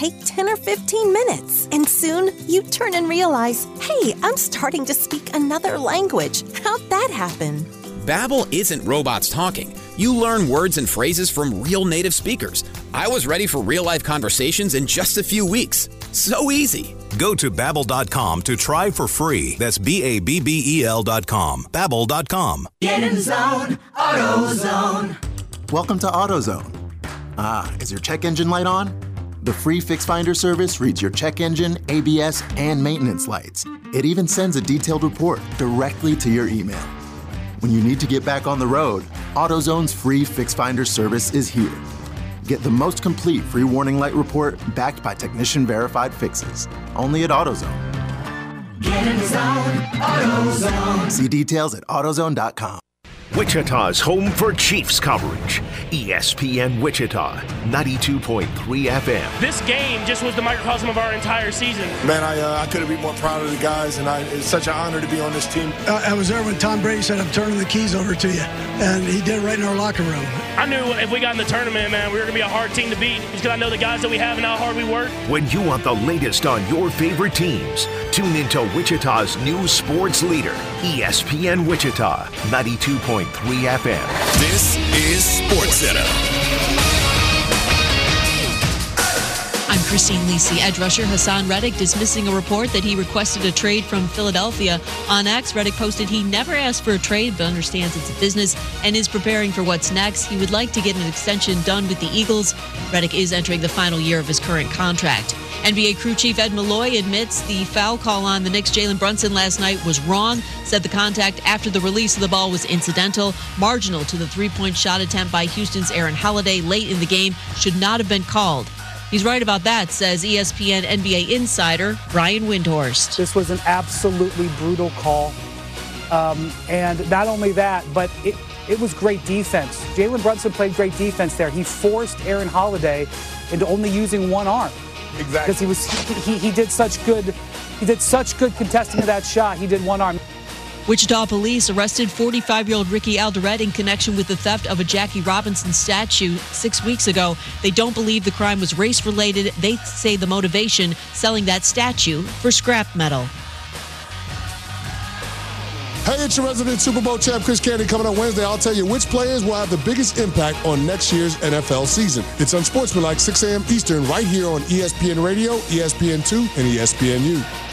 take 10 or 15 minutes. And soon you turn and realize, hey, I'm starting to speak another language. How'd that happen? Babbel isn't robots talking. You learn words and phrases from real native speakers. I was ready for real-life conversations in just a few weeks. So easy. Go to babbel.com to try for free. That's B A B B E L.com. Babbel.com. Get in the zone, AutoZone. Welcome to AutoZone. Ah, is your check engine light on? The free Fix Finder service reads your check engine, ABS, and maintenance lights. It even sends a detailed report directly to your email. When you need to get back on the road, AutoZone's free Fix Finder service is here. Get the most complete free warning light report backed by technician verified fixes. Only at AutoZone. Get in the zone, AutoZone. See details at AutoZone.com. Wichita's home for Chiefs coverage. ESPN Wichita, 92.3 FM. This game just was the microcosm of our entire season. Man, I, uh, I couldn't be more proud of the guys, and I, it's such an honor to be on this team. I, I was there when Tom Brady said, I'm turning the keys over to you. And he did it right in our locker room. I knew if we got in the tournament, man, we were going to be a hard team to beat just because I know the guys that we have and how hard we work. When you want the latest on your favorite teams, tune into Wichita's new sports leader, ESPN Wichita, 92.3 FM. This is Sports Center. I'm Christine Lisi. Edge rusher Haason Reddick dismissing a report that he requested a trade from Philadelphia. On X, Reddick posted he never asked for a trade but understands it's a business and is preparing for what's next. He would like to get an extension done with the Eagles. Reddick is entering the final year of his current contract. NBA crew chief Ed Malloy admits the foul call on the Knicks' Jalen Brunson last night was wrong. Said the contact after the release of the ball was incidental, marginal to the three point shot attempt by Houston's Aaron Holiday late in the game, should not have been called. He's right about that, says ESPN NBA insider Brian Windhorst. This was an absolutely brutal call. Um, and not only that, but it, it was great defense. Jalen Brunson played great defense there. He forced Aaron Holiday into only using one arm. Exactly. Because he was he, he did such good he did such good contesting of that shot. He did one arm. Wichita police arrested 45 year old Ricky Alderete in connection with the theft of a Jackie Robinson statue six weeks ago. They don't believe the crime was race related. They say the motivation selling that statue for scrap metal. Hey, it's your resident Super Bowl champ, Chris Canty, coming on Wednesday. I'll tell you which players will have the biggest impact on next year's NFL season. It's Unsportsmanlike, 6 a.m. Eastern, right here on ESPN Radio, ESPN2, and ESPNU.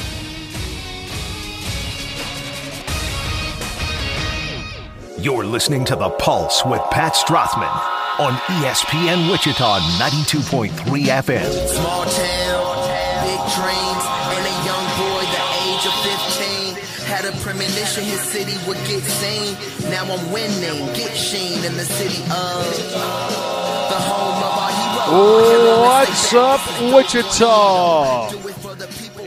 You're listening to The Pulse with Pat Strothman on ESPN Wichita, 92.3 FM. Small town, big dreams, and a young boy the age of 15 had a premonition his city would get seen. Now I'm winning, get sheen in the city of the home of our heroes. What's up, Wichita?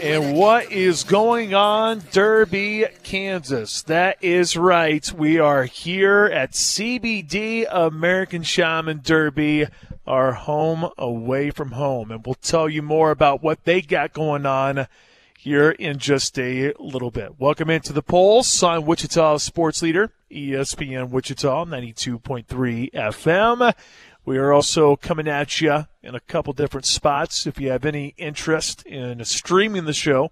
And what is going on, Derby, Kansas? That is right. We are here at CBD American Shaman Derby, our home away from home. And we'll tell you more about what they got going on here in just a little bit. Welcome into the Pulse. I'm Wichita sports leader, ESPN Wichita, 92.3 FM. We are also coming at you in a couple different spots. If you have any interest in streaming the show,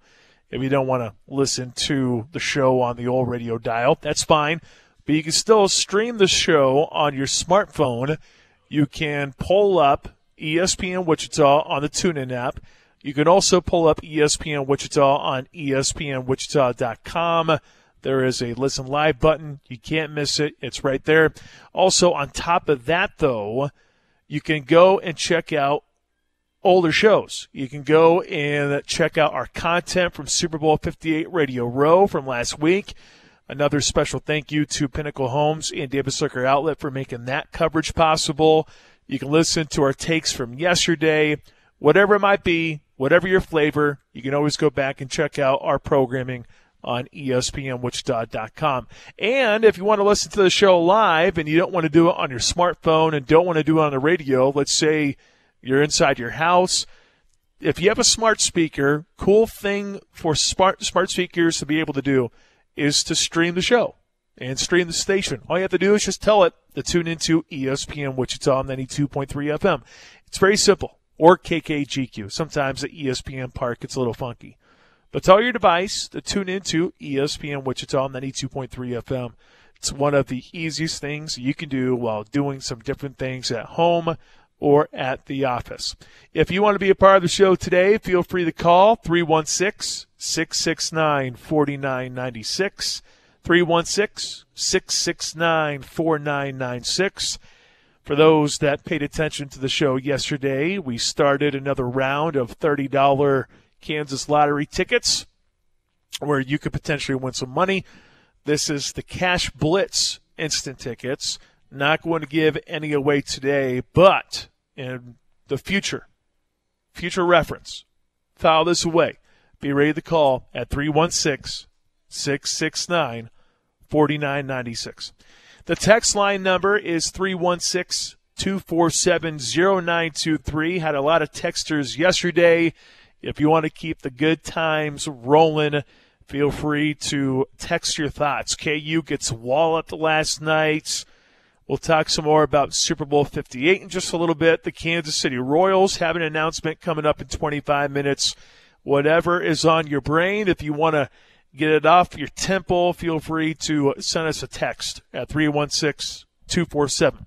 if you don't want to listen to the show on the old radio dial, that's fine. But you can still stream the show on your smartphone. You can pull up ESPN Wichita on the TuneIn app. You can also pull up ESPN Wichita on ESPNWichita.com. There is a listen live button. You can't miss it. It's right there. Also, on top of that, though, you can go and check out older shows. You can go and check out our content from Super Bowl 58 Radio Row from last week. Another special thank you to Pinnacle Homes and Davis Liquor Outlet for making that coverage possible. You can listen to our takes from yesterday, whatever it might be, whatever your flavor. You can always go back and check out our programming on ESPNWichita.com. And if you want to listen to the show live and you don't want to do it on your smartphone and don't want to do it on the radio, let's say you're inside your house. If you have a smart speaker, cool thing for smart smart speakers to be able to do is to stream the show and stream the station. All you have to do is just tell it to tune into ESPN Wichita 92.3 FM. It's very simple. or KKGQ. Sometimes the ESPN part gets a little funky. But tell your device to tune into ESPN Wichita 92.3 FM. It's one of the easiest things you can do while doing some different things at home or at the office. If you want to be a part of the show today, feel free to call 316 669 4996. 316 669 4996. For those that paid attention to the show yesterday, we started another round of $30 Kansas lottery tickets where you could potentially win some money. This is the Cash Blitz instant tickets. Not going to give any away today, but in the future, future reference, file this away. Be ready to call at 316 669 4996. The text line number is 316 247 0923. Had a lot of texters yesterday. If you want to keep the good times rolling, feel free to text your thoughts. KU gets Wallop last night. We'll talk some more about Super Bowl 58 in just a little bit. The Kansas City Royals have an announcement coming up in 25 minutes. Whatever is on your brain, if you want to get it off your temple, feel free to send us a text at 316 247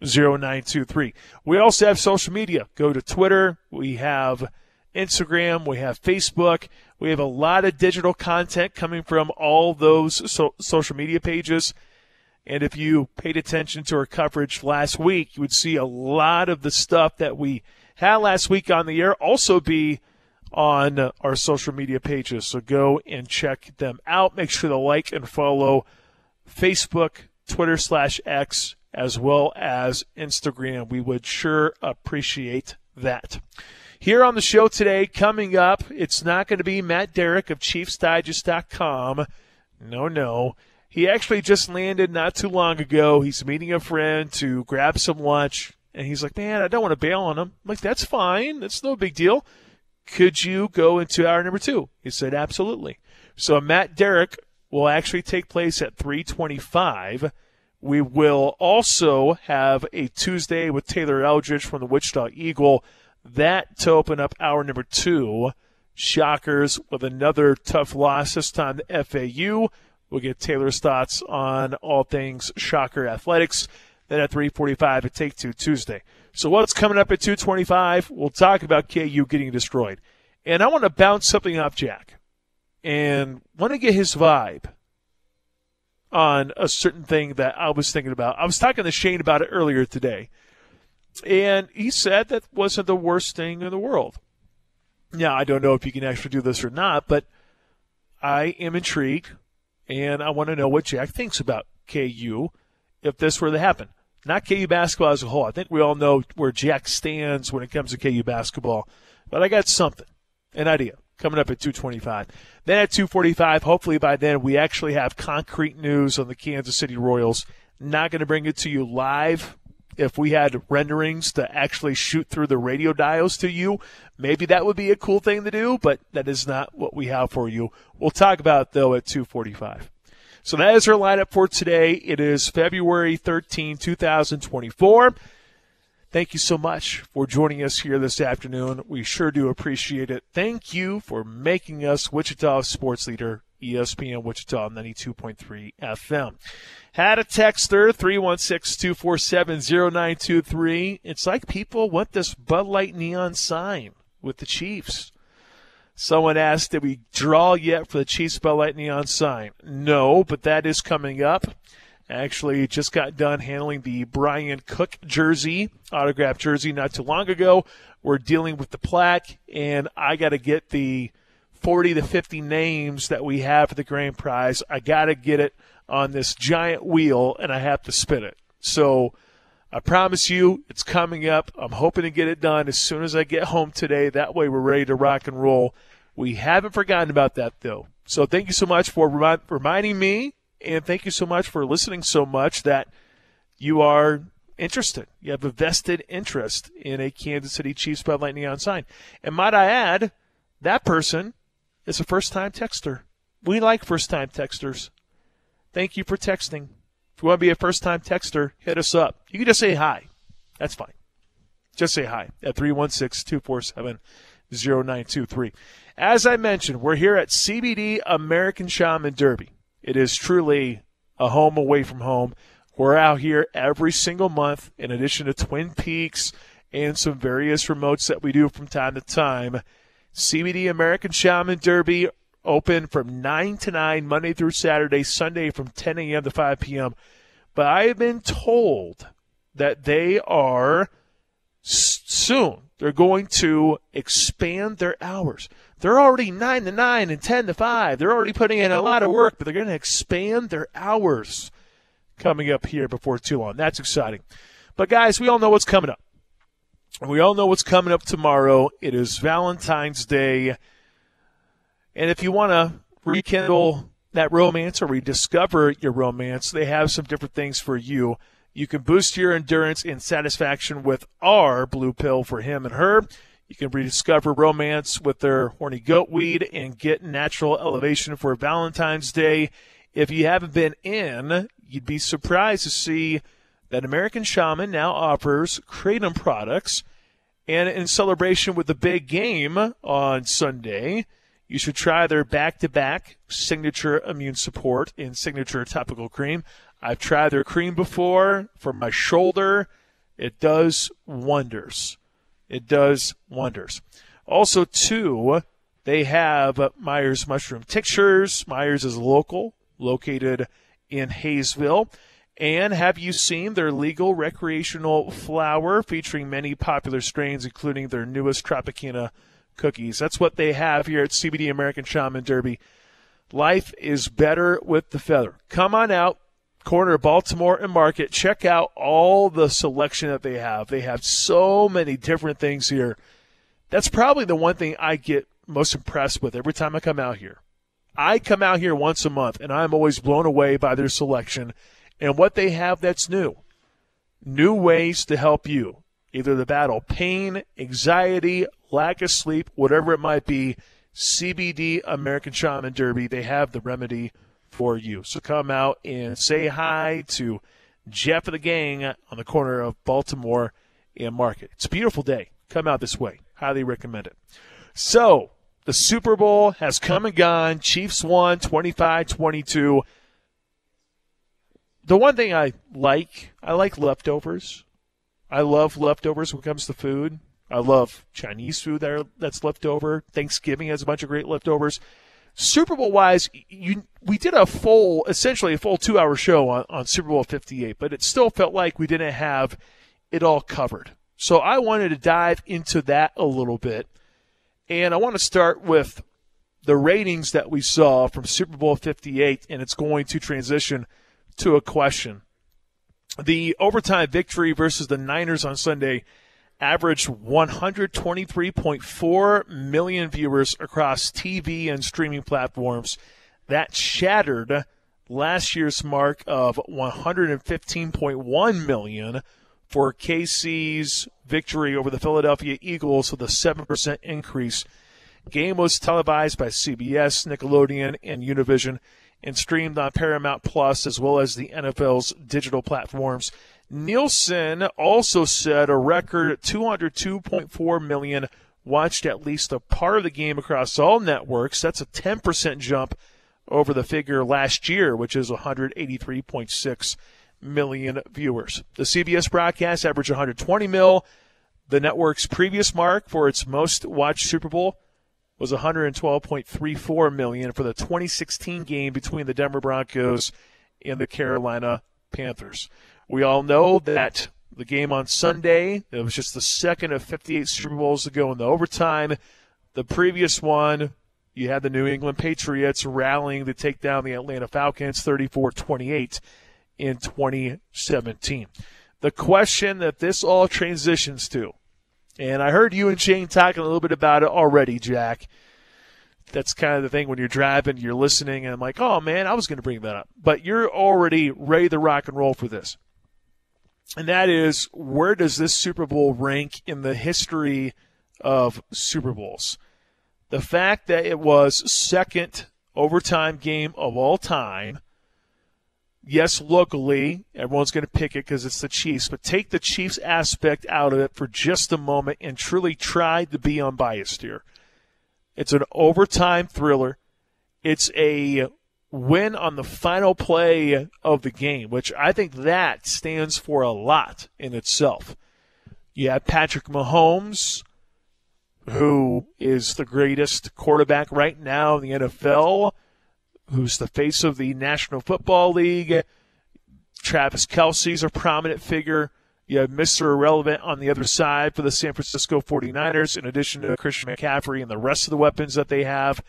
0923. We also have social media. Go to Twitter. We have Instagram, we have Facebook, we have a lot of digital content coming from all those so- social media pages. And if you paid attention to our coverage last week, you would see a lot of the stuff that we had last week on the air also be on our social media pages. So go and check them out. Make sure to like and follow Facebook, Twitter slash X, as well as Instagram. We would sure appreciate that. Here on the show today, coming up, it's not going to be Matt Derrick of ChiefsDigest.com. No, no. He actually just landed not too long ago. He's meeting a friend to grab some lunch, and he's like, Man, I don't want to bail on him. I'm like, That's fine. That's no big deal. Could you go into hour number two? He said, Absolutely. So Matt Derrick will actually take place at 325. We will also have a Tuesday with Taylor Eldridge from the Wichita Eagle that to open up hour number two. Shockers with another tough loss, this time to FAU. We'll get Taylor's thoughts on all things Shocker athletics. Then at 3:45 at Take Two Tuesday. So what's coming up at 2:25? We'll talk about KU getting destroyed, and I want to bounce something off Jack, and want to get his vibe on a certain thing that I was thinking about. I was talking to Shane about it earlier today and he said that wasn't the worst thing in the world. Now, I don't know if you can actually do this or not, but I am intrigued and I want to know what Jack thinks about KU if this were to happen. Not KU basketball as a whole. I think we all know where Jack stands when it comes to KU basketball, but I got something, an idea coming up at 225. Then at 245, hopefully by then we actually have concrete news on the Kansas City Royals. Not going to bring it to you live if we had renderings to actually shoot through the radio dials to you, maybe that would be a cool thing to do, but that is not what we have for you. We'll talk about it, though at 245. So that is our lineup for today. It is February 13, 2024. Thank you so much for joining us here this afternoon. We sure do appreciate it. Thank you for making us Wichita sports leader, ESPN Wichita 92.3 FM. Had a texter, 316-247-0923. It's like people want this Bud Light neon sign with the Chiefs. Someone asked, did we draw yet for the Chiefs Bud Light neon sign? No, but that is coming up. Actually, just got done handling the Bryan Cook jersey, autographed jersey, not too long ago. We're dealing with the plaque, and I got to get the 40 to 50 names that we have for the grand prize. I got to get it on this giant wheel and I have to spin it. So I promise you it's coming up. I'm hoping to get it done as soon as I get home today. That way we're ready to rock and roll. We haven't forgotten about that though. So thank you so much for remind, reminding me and thank you so much for listening so much that you are interested. You have a vested interest in a Kansas City Chiefs Bud Light Neon sign. And might I add, that person is a first time texter. We like first time texters. Thank you for texting. If you want to be a first time texter, hit us up. You can just say hi. That's fine. Just say hi at 316 247 0923. As I mentioned, we're here at CBD American Shaman Derby. It is truly a home away from home. We're out here every single month, in addition to Twin Peaks and some various remotes that we do from time to time. CBD American Shaman Derby open from 9 to 9, Monday through Saturday, Sunday from 10 a.m. to 5 p.m. But I have been told that they are soon, they're going to expand their hours. They're already 9 to 9 and 10 to 5. They're already putting in a lot of work, but they're going to expand their hours coming up here before too long. That's exciting. But guys, we all know what's coming up. We all know what's coming up tomorrow. It is Valentine's Day. And if you want to rekindle that romance or rediscover your romance, they have some different things for you. You can boost your endurance and satisfaction with our blue pill for him and her. You can rediscover romance with their horny goat weed and get natural elevation for Valentine's Day. If you haven't been in, you'd be surprised to see that American Shaman now offers Kratom products. And in celebration with the big game on Sunday, you should try their back to back signature immune support and signature topical cream. I've tried their cream before for my shoulder. It does wonders. It does wonders. Also, too, they have Myers Mushroom Tinctures. Myers is local, located in Haysville. And have you seen their legal recreational flower featuring many popular strains, including their newest Tropicana cookies? That's what they have here at CBD American Shaman Derby. Life is better with the feather. Come on out, corner Baltimore and Market. Check out all the selection that they have. They have so many different things here. That's probably the one thing I get most impressed with every time I come out here. I come out here once a month and I'm always blown away by their selection and what they have that's new. New ways to help you, either to battle pain, anxiety, lack of sleep, whatever it might be. CBD American Shaman Derby, they have the remedy for you. So come out and say hi to Jeff and the gang on the corner of Baltimore and Market. It's a beautiful day. Come out this way. Highly recommend it. So, the Super Bowl has come and gone. Chiefs won 25 22 the one thing I like, I like leftovers. I love leftovers when it comes to food. I love Chinese food that that's leftover. Thanksgiving has a bunch of great leftovers. Super Bowl wise, you, we did a full, essentially a full two hour show on, on Super Bowl 58, but it still felt like we didn't have it all covered. So I wanted to dive into that a little bit. And I want to start with the ratings that we saw from Super Bowl 58, and it's going to transition – to a question. The overtime victory versus the Niners on Sunday averaged 123.4 million viewers across TV and streaming platforms. That shattered last year's mark of 115.1 million for KC's victory over the Philadelphia Eagles with a 7% increase. Game was televised by CBS, Nickelodeon, and Univision and streamed on Paramount Plus as well as the NFL's digital platforms. Nielsen also said a record 202.4 million watched at least a part of the game across all networks. That's a 10% jump over the figure last year, which is 183.6 million viewers. The CBS broadcast averaged 120 mil. The network's previous mark for its most watched Super Bowl was 112.34 million for the 2016 game between the Denver Broncos and the Carolina Panthers. We all know that the game on Sunday, it was just the second of 58 Super Bowls to go in the overtime. The previous one, you had the New England Patriots rallying to take down the Atlanta Falcons 34-28 in 2017. The question that this all transitions to and I heard you and Shane talking a little bit about it already, Jack. That's kind of the thing when you're driving, you're listening, and I'm like, oh man, I was going to bring that up. But you're already ready to rock and roll for this. And that is, where does this Super Bowl rank in the history of Super Bowls? The fact that it was second overtime game of all time yes, locally, everyone's going to pick it because it's the Chiefs, but take the Chiefs aspect out of it for just a moment and truly try to be unbiased here. It's an overtime thriller. It's a win on the final play of the game, which I think that stands for a lot in itself. You have Patrick Mahomes, who is the greatest quarterback right now in the NFL who's the face of the National Football League. Travis Kelce's a prominent figure. You have Mr. Irrelevant on the other side for the San Francisco 49ers, in addition to Christian McCaffrey and the rest of the weapons that they have.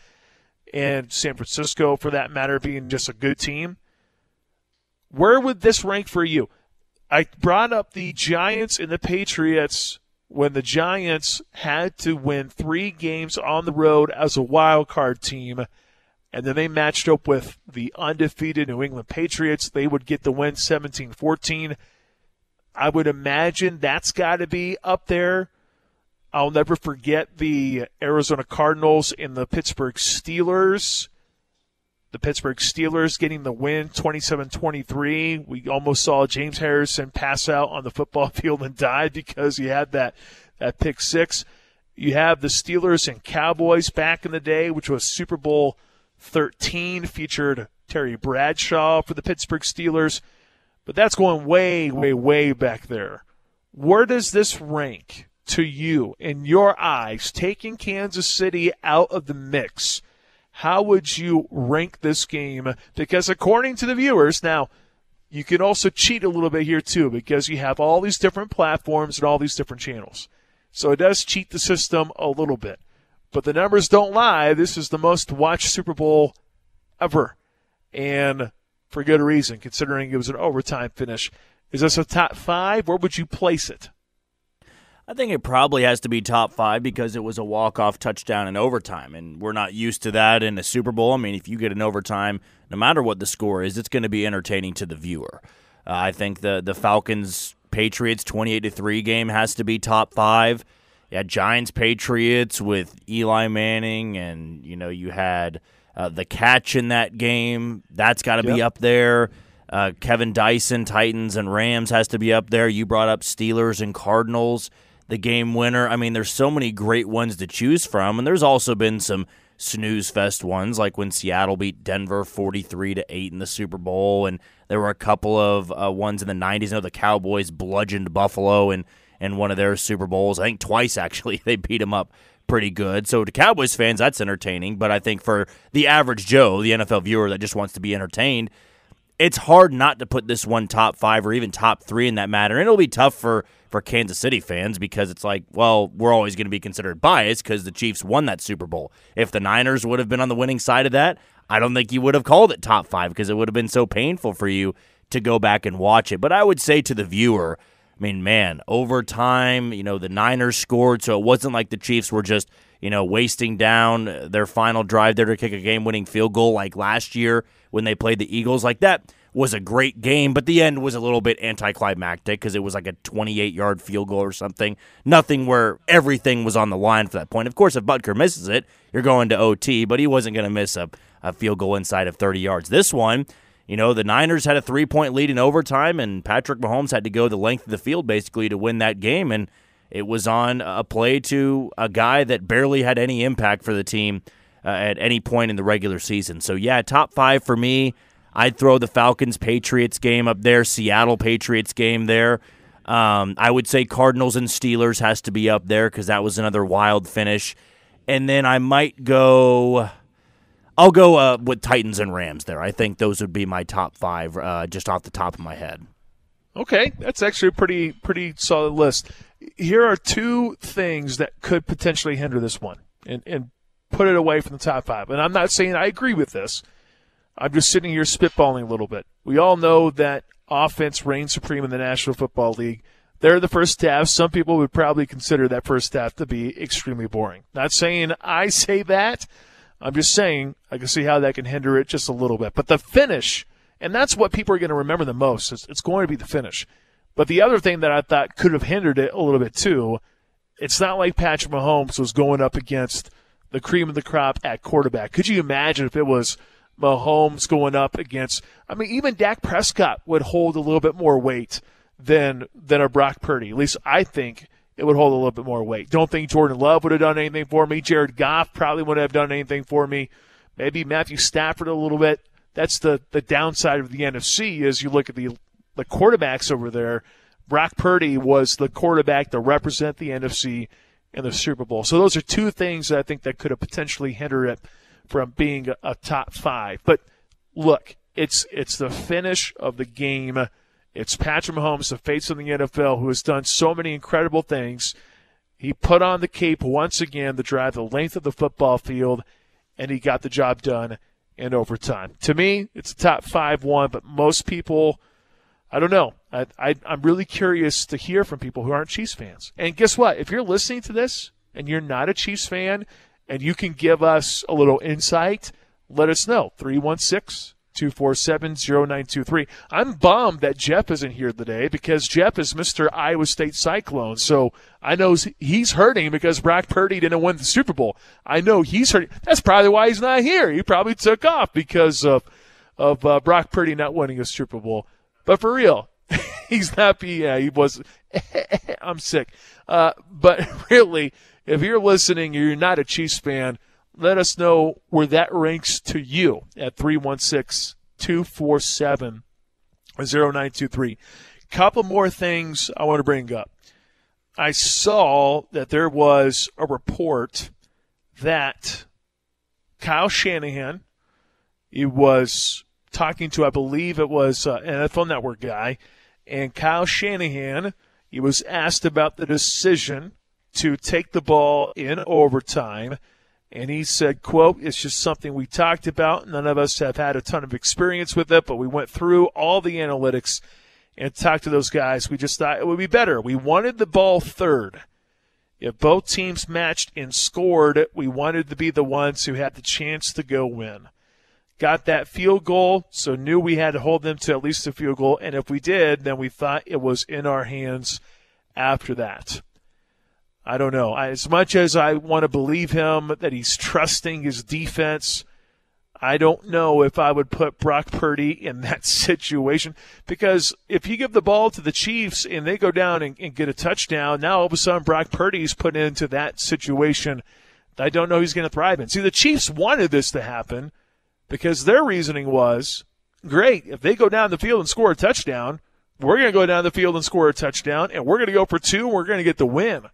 And San Francisco, for that matter, being just a good team. Where would this rank for you? I brought up the Giants and the Patriots when the Giants had to win three games on the road as a wild card team and then they matched up with the undefeated New England Patriots. They would get the win 17 14. I would imagine that's got to be up there. I'll never forget the Arizona Cardinals and the Pittsburgh Steelers. The Pittsburgh Steelers getting the win 27 23. We almost saw James Harrison pass out on the football field and die because he had that, that pick six. You have the Steelers and Cowboys back in the day, which was Super Bowl 13 featured Terry Bradshaw for the Pittsburgh Steelers, but that's going way, way, way back there. Where does this rank to you in your eyes, taking Kansas City out of the mix? How would you rank this game? Because according to the viewers, now you can also cheat a little bit here too, because you have all these different platforms and all these different channels. So it does cheat the system a little bit. But the numbers don't lie. This is the most watched Super Bowl ever. And for good reason, considering it was an overtime finish. Is this a top five? Where would you place it? I think it probably has to be top five because it was a walk-off touchdown in overtime, and we're not used to that in a Super Bowl. I mean, if you get an overtime, no matter what the score is, it's going to be entertaining to the viewer. Uh, I think the the Falcons Patriots twenty-eight to three game has to be top five you had Giants Patriots with Eli Manning, and you know you had uh, the catch in that game. That's got to yep. be up there. Uh, Kevin Dyson Titans and Rams has to be up there. You brought up Steelers and Cardinals, the game winner. I mean, there's so many great ones to choose from, and there's also been some snooze fest ones like when Seattle beat Denver 43 to 8 in the Super Bowl and there were a couple of uh, ones in the 90s I know the Cowboys bludgeoned Buffalo and in one of their Super Bowls. I think twice actually they beat him up pretty good. So to Cowboys fans, that's entertaining. But I think for the average Joe, the NFL viewer that just wants to be entertained, it's hard not to put this one top five or even top three in that matter. And it'll be tough for for Kansas City fans because it's like, well, we're always going to be considered biased because the Chiefs won that Super Bowl. If the Niners would have been on the winning side of that, I don't think you would have called it top five because it would have been so painful for you to go back and watch it. But I would say to the viewer, I mean, man, overtime, you know, the Niners scored, so it wasn't like the Chiefs were just, you know, wasting down their final drive there to kick a game winning field goal like last year when they played the Eagles. Like that was a great game, but the end was a little bit anticlimactic because it was like a 28 yard field goal or something. Nothing where everything was on the line for that point. Of course, if Butker misses it, you're going to OT, but he wasn't going to miss a, a field goal inside of 30 yards. This one, you know, the Niners had a three point lead in overtime, and Patrick Mahomes had to go the length of the field basically to win that game. And it was on a play to a guy that barely had any impact for the team uh, at any point in the regular season. So, yeah, top five for me. I'd throw the Falcons Patriots game up there, Seattle Patriots game there. Um, I would say Cardinals and Steelers has to be up there because that was another wild finish. And then I might go. I'll go uh, with Titans and Rams there. I think those would be my top five, uh, just off the top of my head. Okay, that's actually a pretty pretty solid list. Here are two things that could potentially hinder this one, and and put it away from the top five. And I'm not saying I agree with this. I'm just sitting here spitballing a little bit. We all know that offense reigns supreme in the National Football League. They're the first half. Some people would probably consider that first half to be extremely boring. Not saying I say that. I'm just saying I can see how that can hinder it just a little bit. But the finish, and that's what people are going to remember the most. It's, it's going to be the finish. But the other thing that I thought could have hindered it a little bit too, it's not like Patrick Mahomes was going up against the cream of the crop at quarterback. Could you imagine if it was Mahomes going up against. I mean, even Dak Prescott would hold a little bit more weight than than a Brock Purdy. At least I think it would hold a little bit more weight. Don't think Jordan Love would have done anything for me. Jared Goff probably wouldn't have done anything for me. Maybe Matthew Stafford a little bit. That's the the downside of the NFC as you look at the the quarterbacks over there. Brock Purdy was the quarterback to represent the NFC in the Super Bowl. So those are two things that I think that could have potentially hindered it from being a, a top five. But look, it's it's the finish of the game. It's Patrick Mahomes, the face of the NFL, who has done so many incredible things. He put on the cape once again to drive the length of the football field, and he got the job done in overtime. To me, it's a top five one, but most people, I don't know. I, I, I'm really curious to hear from people who aren't Chiefs fans. And guess what? If you're listening to this and you're not a Chiefs fan and you can give us a little insight, let us know. 316 247 0923. I'm bummed that Jeff isn't here today because Jeff is Mr. Iowa State Cyclone. So I know he's hurting because Brock Purdy didn't win the Super Bowl. I know he's hurting. That's probably why he's not here. He probably took off because of, of uh, Brock Purdy not winning a Super Bowl. But for real, he's happy. Yeah, he was. I'm sick. Uh, but really, if you're listening, you're not a Chiefs fan let us know where that ranks to you at 316 247 0923. Couple more things I want to bring up. I saw that there was a report that Kyle Shanahan, he was talking to, I believe it was uh, an NFL Network guy, and Kyle Shanahan, he was asked about the decision to take the ball in overtime and he said, quote, it's just something we talked about. None of us have had a ton of experience with it, but we went through all the analytics and talked to those guys. We just thought it would be better. We wanted the ball third. If both teams matched and scored, we wanted to be the ones who had the chance to go win. Got that field goal, so knew we had to hold them to at least a field goal. And if we did, then we thought it was in our hands after that. I don't know. As much as I want to believe him that he's trusting his defense, I don't know if I would put Brock Purdy in that situation because if you give the ball to the Chiefs and they go down and, and get a touchdown, now all of a sudden Brock Purdy's put into that situation. I don't know he's going to thrive in. See, the Chiefs wanted this to happen because their reasoning was great. If they go down the field and score a touchdown, we're going to go down the field and score a touchdown, and we're going to go for two, and we're going to get the win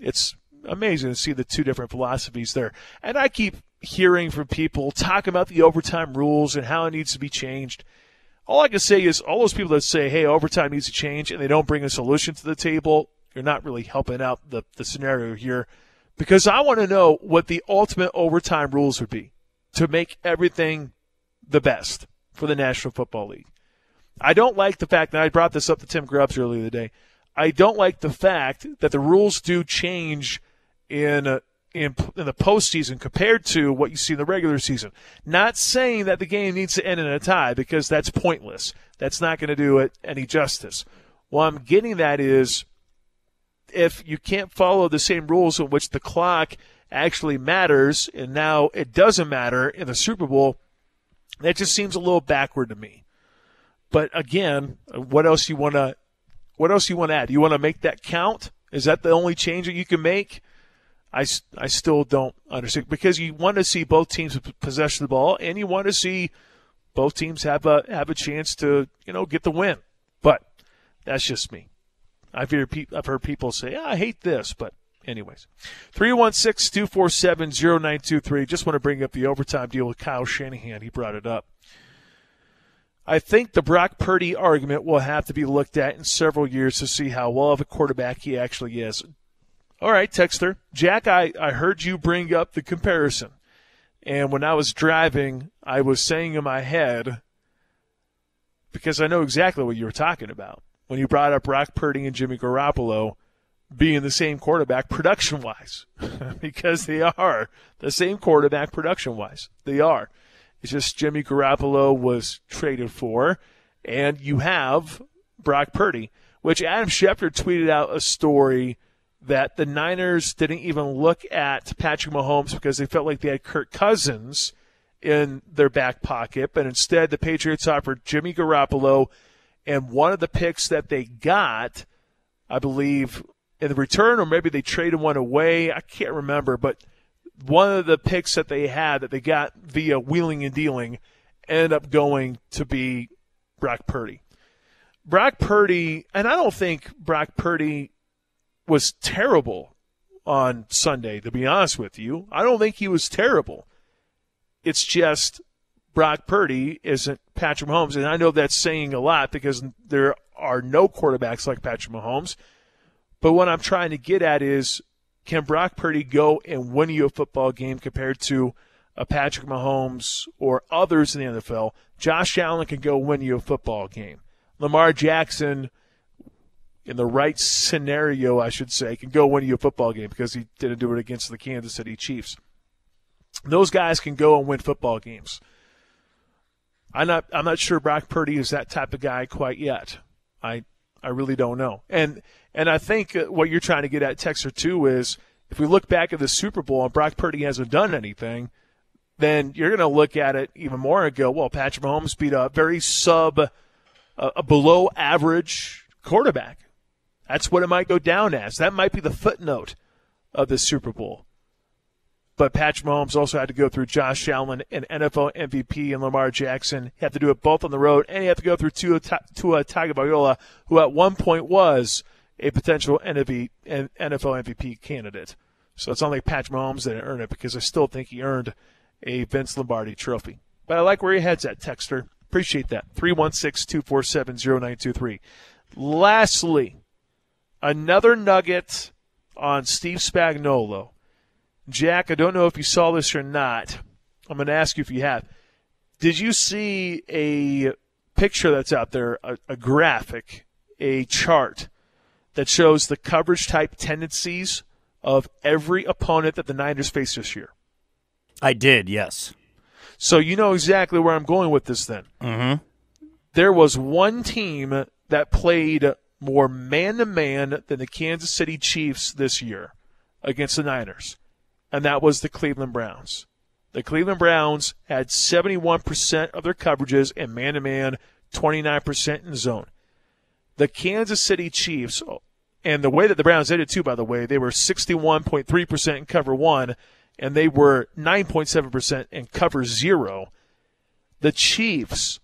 it's amazing to see the two different philosophies there. And I keep hearing from people talk about the overtime rules and how it needs to be changed. All I can say is all those people that say, hey, overtime needs to change and they don't bring a solution to the table, you're not really helping out the, the scenario here because I want to know what the ultimate overtime rules would be to make everything the best for the National Football League. I don't like the fact that I brought this up to Tim Grubbs earlier today. I don't like the fact that the rules do change in in, in the postseason compared to what you see in the regular season. Not saying that the game needs to end in a tie because that's pointless. That's not going to do it any justice. What I'm getting at is if you can't follow the same rules in which the clock actually matters and now it doesn't matter in the Super Bowl, that just seems a little backward to me. But again, what else you want to what else you want to add? You want to make that count? Is that the only change that you can make? I, I still don't understand because you want to see both teams possess the ball and you want to see both teams have a have a chance to you know get the win. But that's just me. I've heard I've heard people say ah, I hate this, but anyways, 316-247-0923. Just want to bring up the overtime deal with Kyle Shanahan. He brought it up. I think the Brock Purdy argument will have to be looked at in several years to see how well of a quarterback he actually is. All right, Texter. Jack, I, I heard you bring up the comparison. And when I was driving, I was saying in my head, because I know exactly what you were talking about, when you brought up Brock Purdy and Jimmy Garoppolo being the same quarterback production wise, because they are the same quarterback production wise. They are. It's just Jimmy Garoppolo was traded for, and you have Brock Purdy, which Adam Schefter tweeted out a story that the Niners didn't even look at Patrick Mahomes because they felt like they had Kirk Cousins in their back pocket, but instead the Patriots offered Jimmy Garoppolo and one of the picks that they got, I believe, in the return, or maybe they traded one away. I can't remember, but one of the picks that they had that they got via wheeling and dealing ended up going to be Brock Purdy. Brock Purdy, and I don't think Brock Purdy was terrible on Sunday, to be honest with you. I don't think he was terrible. It's just Brock Purdy isn't Patrick Mahomes. And I know that's saying a lot because there are no quarterbacks like Patrick Mahomes. But what I'm trying to get at is can Brock Purdy go and win you a football game compared to a Patrick Mahomes or others in the NFL? Josh Allen can go win you a football game. Lamar Jackson, in the right scenario, I should say, can go win you a football game because he didn't do it against the Kansas City Chiefs. Those guys can go and win football games. I'm not. I'm not sure Brock Purdy is that type of guy quite yet. I I really don't know. And and I think what you're trying to get at, Texer, too, is if we look back at the Super Bowl and Brock Purdy hasn't done anything, then you're going to look at it even more and go, well, Patrick Mahomes beat a very sub, uh, a below average quarterback. That's what it might go down as. That might be the footnote of the Super Bowl. But Patrick Mahomes also had to go through Josh Allen, an NFL MVP, and Lamar Jackson. He had to do it both on the road, and he had to go through Tua, Tua Tagovailoa, who at one point was a potential NFL MVP candidate. So it's not like Patrick Mahomes didn't earn it because I still think he earned a Vince Lombardi trophy. But I like where your head's at, Texter. Appreciate that. 316 247 0923. Lastly, another nugget on Steve Spagnuolo. Jack, I don't know if you saw this or not. I'm going to ask you if you have. Did you see a picture that's out there, a, a graphic, a chart that shows the coverage type tendencies of every opponent that the Niners face this year? I did, yes. So you know exactly where I'm going with this then. Mm-hmm. There was one team that played more man to man than the Kansas City Chiefs this year against the Niners and that was the Cleveland Browns. The Cleveland Browns had 71% of their coverages in man to man, 29% in zone. The Kansas City Chiefs, and the way that the Browns did it too, by the way, they were 61.3% in cover one, and they were 9.7% in cover zero. The Chiefs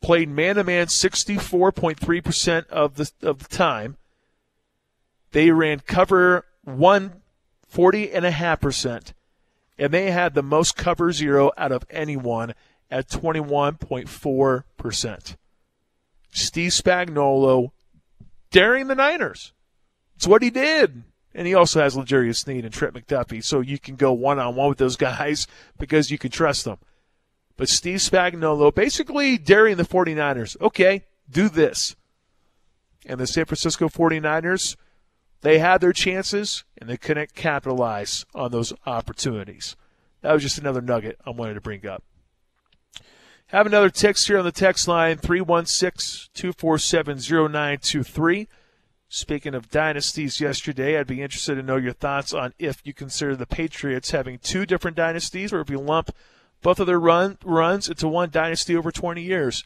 played man to man 64.3% of the of the time. They ran cover one 40.5%. And they had the most cover zero out of anyone at 21.4%. Steve Spagnuolo daring the Niners. It's what he did. And he also has L'Jarius Sneed and Trent McDuffie, so you can go one on one with those guys because you can trust them. But Steve Spagnuolo basically daring the 49ers. Okay, do this. And the San Francisco 49ers they had their chances and they couldn't capitalize on those opportunities. That was just another nugget I wanted to bring up. Have another text here on the text line 316 247 0923. Speaking of dynasties yesterday, I'd be interested to know your thoughts on if you consider the Patriots having two different dynasties or if you lump both of their run, runs into one dynasty over 20 years.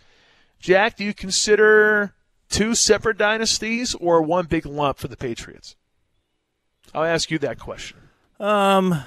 Jack, do you consider two separate dynasties or one big lump for the Patriots? I'll ask you that question. Um,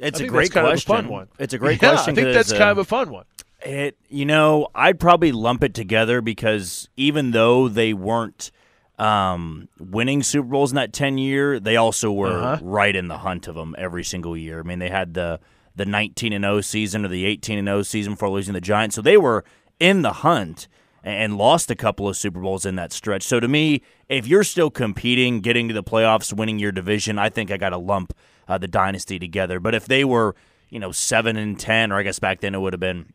it's a great question. A fun one. It's a great yeah, question. I think that's uh, kind of a fun one. It, you know, I'd probably lump it together because even though they weren't um, winning Super Bowls in that ten year, they also were uh-huh. right in the hunt of them every single year. I mean, they had the the nineteen and zero season or the eighteen and zero season before losing the Giants, so they were in the hunt and lost a couple of Super Bowls in that stretch. So to me, if you're still competing, getting to the playoffs, winning your division, I think I got to lump uh, the dynasty together. But if they were, you know, seven and ten, or I guess back then it would have been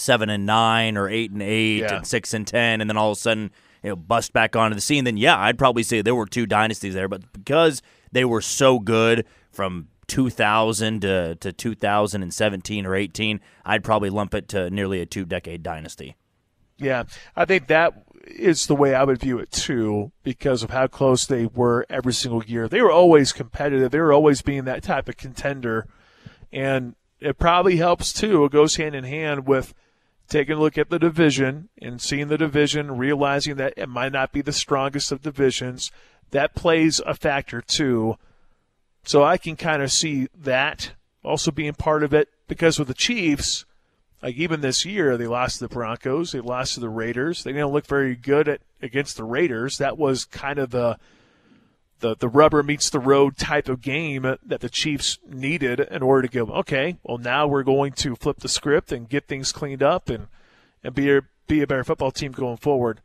seven and nine, or eight and eight, Yeah. and six and ten, and then all of a sudden, you know, bust back onto the scene, then yeah, I'd probably say there were two dynasties there. But because they were so good from 2000 to, to 2017 or 18, I'd probably lump it to nearly a two decade dynasty. Yeah, I think that is the way I would view it too, because of how close they were every single year. They were always competitive. They were always being that type of contender, and it probably helps too. It goes hand in hand with taking a look at the division and seeing the division, realizing that it might not be the strongest of divisions. That plays a factor too. So I can kind of see that also being part of it because with the Chiefs, like even this year, they lost to the Broncos, they lost to the Raiders. They didn't look very good at against the Raiders. That was kind of the the the rubber meets the road type of game that the Chiefs needed in order to go. Okay, well now we're going to flip the script and get things cleaned up and and be a, be a better football team going forward.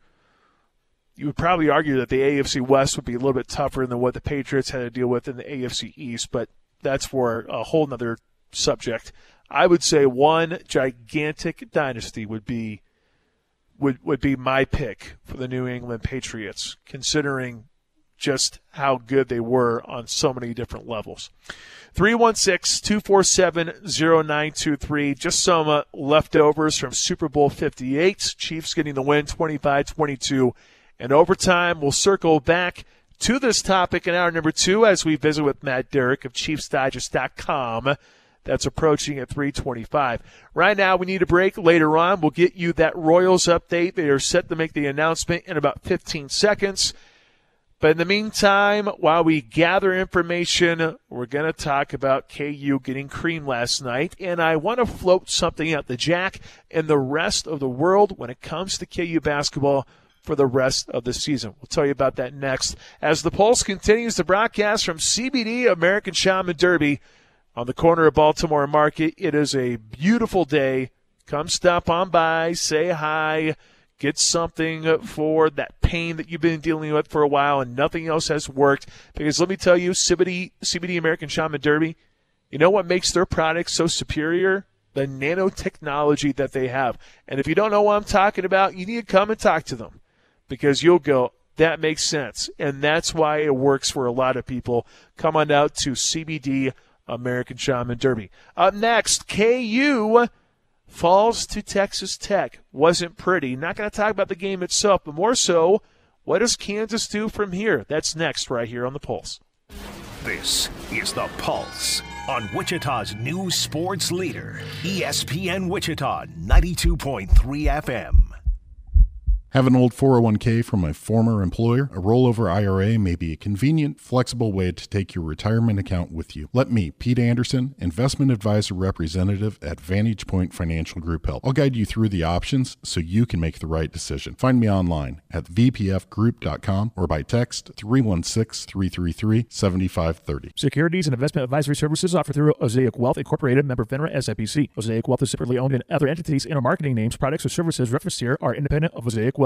You would probably argue that the AFC West would be a little bit tougher than what the Patriots had to deal with in the AFC East, but that's for a whole nother subject. I would say one gigantic dynasty would be would would be my pick for the New England Patriots, considering just how good they were on so many different levels. 316-247-0923. Just some uh, leftovers from Super Bowl 58. Chiefs getting the win 25-22 in overtime. We'll circle back to this topic in hour number two as we visit with Matt Derrick of ChiefsDigest.com that's approaching at 325. Right now, we need a break. Later on, we'll get you that Royals update. They are set to make the announcement in about 15 seconds. But in the meantime, while we gather information, we're going to talk about KU getting cream last night. And I want to float something out the Jack and the rest of the world when it comes to KU basketball for the rest of the season. We'll tell you about that next as the Pulse continues to broadcast from CBD American Shaman Derby on the corner of Baltimore Market. It is a beautiful day. Come stop on by, say hi, get something for that pain that you've been dealing with for a while and nothing else has worked. Because let me tell you, CBD, CBD American Shaman Derby, you know what makes their products so superior? The nanotechnology that they have. And if you don't know what I'm talking about, you need to come and talk to them because you'll go, that makes sense. And that's why it works for a lot of people. Come on out to CBD American Shaman Derby. Up next, KU falls to Texas Tech. Wasn't pretty. Not going to talk about the game itself, but more so, what does Kansas do from here? That's next, right here on the Pulse. This is the Pulse on Wichita's new sports leader, ESPN Wichita 92.3 FM. Have an old 401k from a former employer? A rollover IRA may be a convenient, flexible way to take your retirement account with you. Let me, Pete Anderson, investment advisor representative at Vantage Point Financial Group help. I'll guide you through the options so you can make the right decision. Find me online at vpfgroup.com or by text 316-333-7530. Securities and investment advisory services offered through Osaic Wealth Incorporated, member FINRA SIPC. Osaic Wealth is separately owned and other entities our marketing names, products, or services referenced here are independent of Osaic Wealth.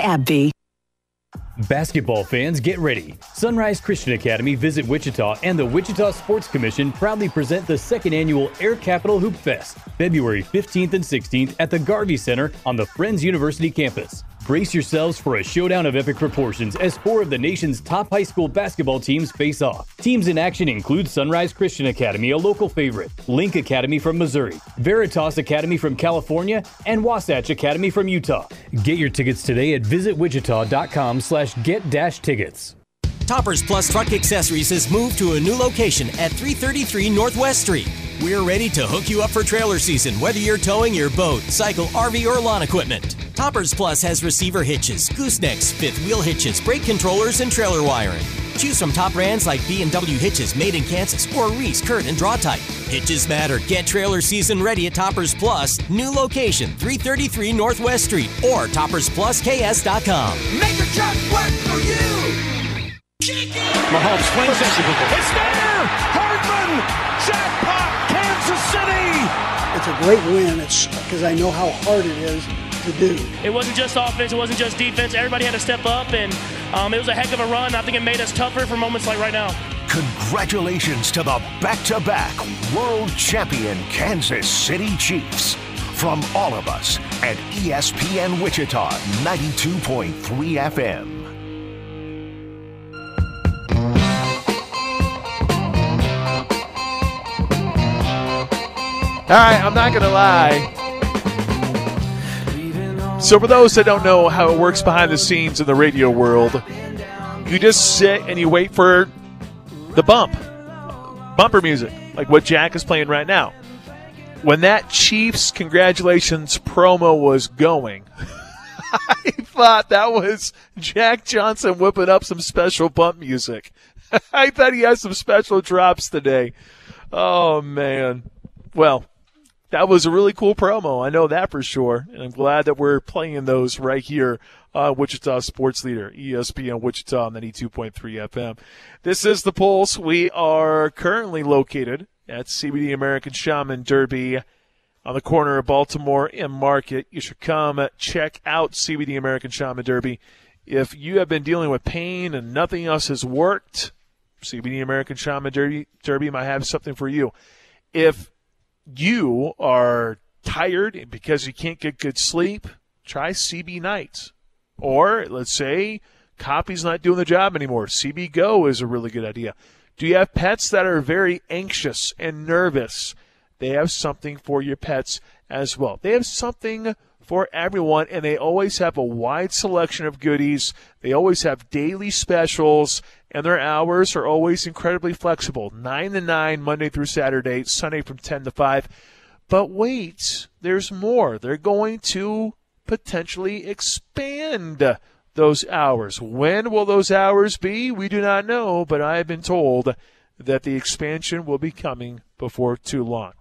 AbbVie. Basketball fans, get ready. Sunrise Christian Academy, Visit Wichita, and the Wichita Sports Commission proudly present the second annual Air Capital Hoop Fest, February 15th and 16th at the Garvey Center on the Friends University campus. Brace yourselves for a showdown of epic proportions as four of the nation's top high school basketball teams face off. Teams in action include Sunrise Christian Academy, a local favorite, Link Academy from Missouri, Veritas Academy from California, and Wasatch Academy from Utah. Get your tickets today at visitwichita.com slash get-tickets. Toppers Plus Truck Accessories has moved to a new location at 333 Northwest Street. We're ready to hook you up for trailer season, whether you're towing your boat, cycle, RV, or lawn equipment. Toppers Plus has receiver hitches, goosenecks, fifth wheel hitches, brake controllers, and trailer wiring. Choose from top brands like B&W Hitches made in Kansas or Reese Curt and Draw-Tite. Hitches matter. Get trailer season ready at Toppers Plus. New location 333 Northwest Street or toppersplusks.com. Make your truck work for you. Mahomes swings it. It's there! Hardman! Jackpot! Kansas City! It's a great win. It's because I know how hard it is to do. It wasn't just offense, it wasn't just defense. Everybody had to step up, and um, it was a heck of a run. I think it made us tougher for moments like right now. Congratulations to the back to back world champion Kansas City Chiefs. From all of us at ESPN Wichita 92.3 FM. All right, I'm not going to lie. So, for those that don't know how it works behind the scenes in the radio world, you just sit and you wait for the bump, bumper music, like what Jack is playing right now. When that Chiefs congratulations promo was going, I thought that was Jack Johnson whipping up some special bump music. I thought he had some special drops today. Oh, man. Well, that was a really cool promo. I know that for sure. And I'm glad that we're playing those right here on Wichita Sports Leader, ESPN Wichita on 92.3 FM. This is The Pulse. We are currently located at CBD American Shaman Derby on the corner of Baltimore and Market. You should come check out CBD American Shaman Derby. If you have been dealing with pain and nothing else has worked, CBD American Shaman Derby, Derby might have something for you. If you are tired because you can't get good sleep, try CB Nights. Or let's say copy's not doing the job anymore. CB Go is a really good idea. Do you have pets that are very anxious and nervous? They have something for your pets as well. They have something for everyone, and they always have a wide selection of goodies. They always have daily specials, and their hours are always incredibly flexible 9 to 9, Monday through Saturday, Sunday from 10 to 5. But wait, there's more. They're going to potentially expand those hours. When will those hours be? We do not know, but I have been told that the expansion will be coming before too long.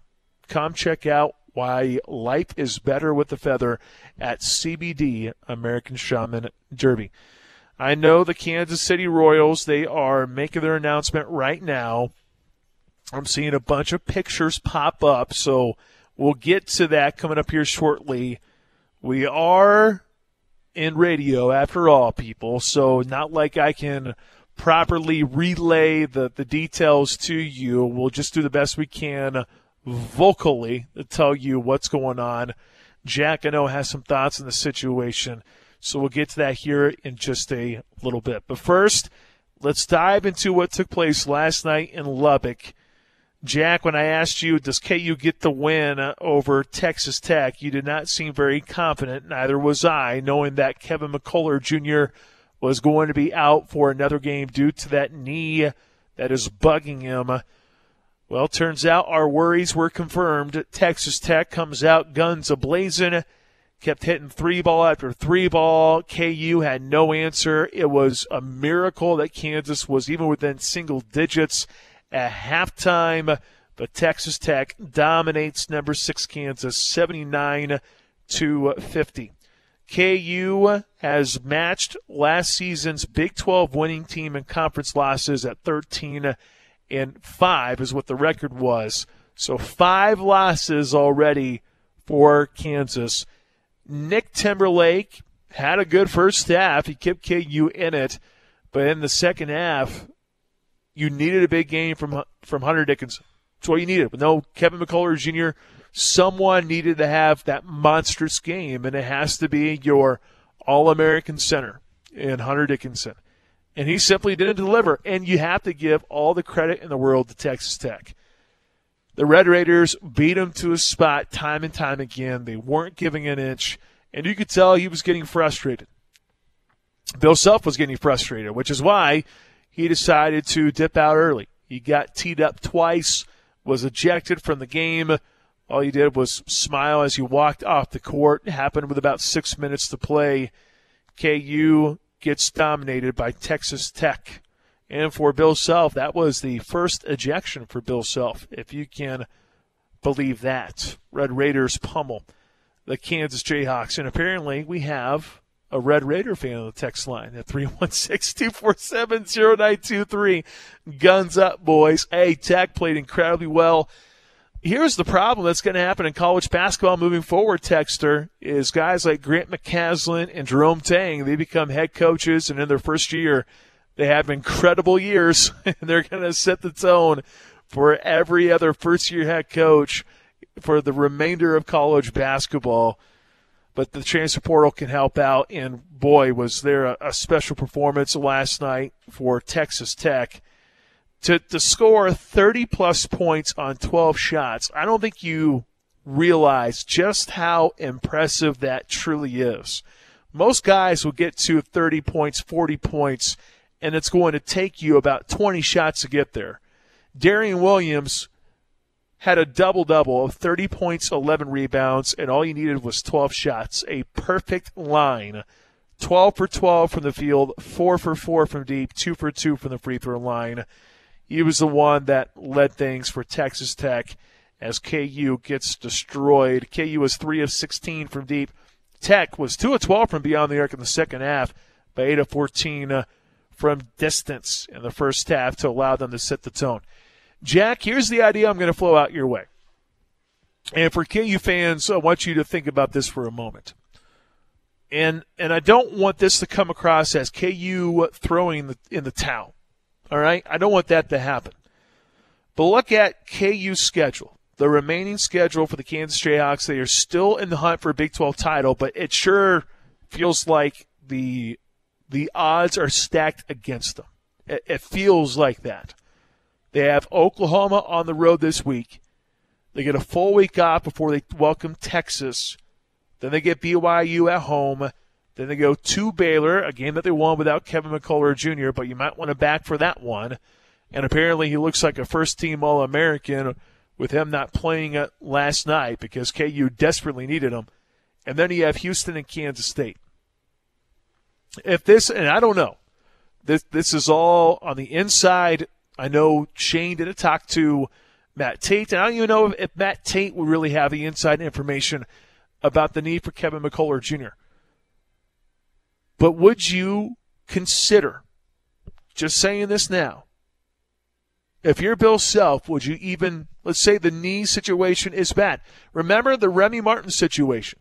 Come check out why life is better with the feather at CBD American Shaman Derby. I know the Kansas City Royals, they are making their announcement right now. I'm seeing a bunch of pictures pop up, so we'll get to that coming up here shortly. We are in radio after all, people, so not like I can properly relay the, the details to you. We'll just do the best we can vocally to tell you what's going on. Jack, I know, has some thoughts on the situation, so we'll get to that here in just a little bit. But first, let's dive into what took place last night in Lubbock. Jack, when I asked you, does KU get the win over Texas Tech, you did not seem very confident. Neither was I, knowing that Kevin McCullar Jr. was going to be out for another game due to that knee that is bugging him. Well, turns out our worries were confirmed. Texas Tech comes out guns a ablazing, kept hitting three ball after three ball. KU had no answer. It was a miracle that Kansas was even within single digits at halftime. But Texas Tech dominates number six Kansas 79 to 50. KU has matched last season's Big 12 winning team in conference losses at 13 and 5 is what the record was. So five losses already for Kansas. Nick Timberlake had a good first half. He kept KU in it, but in the second half, you needed a big game from from Hunter Dickinson. That's what you needed. No Kevin McCullar Jr., someone needed to have that monstrous game, and it has to be your All American center in Hunter Dickinson. And he simply didn't deliver. And you have to give all the credit in the world to Texas Tech. The Red Raiders beat him to a spot time and time again. They weren't giving an inch, and you could tell he was getting frustrated. Bill Self was getting frustrated, which is why he decided to dip out early. He got teed up twice, was ejected from the game. All he did was smile as he walked off the court. It happened with about six minutes to play. KU gets dominated by Texas Tech And for Bill Self, that was the first ejection for Bill Self, if you can believe that. Red Raiders pummel the Kansas Jayhawks. And apparently we have a Red Raider fan on the text line at 316 247 0923. Guns up, boys. Hey, Tech played incredibly well. Here's the problem that's going to happen in college basketball moving forward, Texter, is guys like Grant McCasland and Jerome Tang, they become head coaches, and in their first year, they have incredible years, and they're going to set the tone for every other first year head coach for the remainder of college basketball. But the transfer portal can help out, and boy, was there a, a special performance last night for Texas Tech. To, to score 30 plus points on 12 shots, I don't think you realize just how impressive that truly is. Most guys will get to 30 points, 40 points and it's going to take you about 20 shots to get there. Darrion Williams had a double double of 30 points, 11 rebounds, and all you needed was 12 shots. A perfect line. 12 for 12 from the field, 4 for 4 from deep, 2 for 2 from the free throw line. He was the one that led things for Texas Tech as KU gets destroyed. KU was 3 of 16 from deep. Tech was 2 of 12 from beyond the arc in the second half, by 8 of 14 uh, from distance in the first half to allow them to set the tone. Jack, here's the idea I'm going to flow out your way. And for KU fans, I want you to think about this for a moment. And and I don't want this to come across as KU throwing the, in the towel. All right? I don't want that to happen. But look at KU's schedule. The remaining schedule for the Kansas Jayhawks, they are still in the hunt for a Big 12 title, but it sure feels like the the odds are stacked against them. It, it feels like that. They have Oklahoma on the road this week. They get a full week off before they welcome Texas. Then they get BYU at home. Then they go to Baylor, a game that they won without Kevin McCullar Jr., but you might want to back for that one. And apparently he looks like a first team All American with him not playing uh, last night because KU desperately needed him. And then you have Houston and Kansas State if this, and I don't know, this this is all on the inside. I know Shane did a talk to Matt Tait, and I don't even know if, if Matt Tait would really have the inside information about the need for Kevin McCullar Jr. But would you consider, just saying this now, if you're Bill Self, would you even, let's say the knee situation is bad? Remember the Remy Martin situation.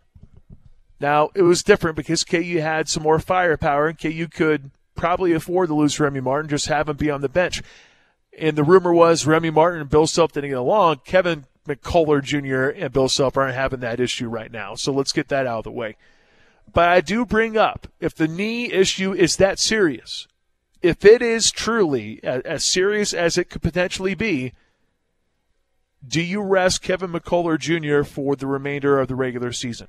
Now, it was different because KU had some more firepower, and KU could probably afford to lose Remy Martin, just have him be on the bench. And the rumor was Remy Martin and Bill Self didn't get along. Kevin McCullar Jr. and Bill Self aren't having that issue right now. So let's get that out of the way. But I do bring up if the knee issue is that serious, if it is truly as serious as it could potentially be, do you rest Kevin McCullar Jr. for the remainder of the regular season?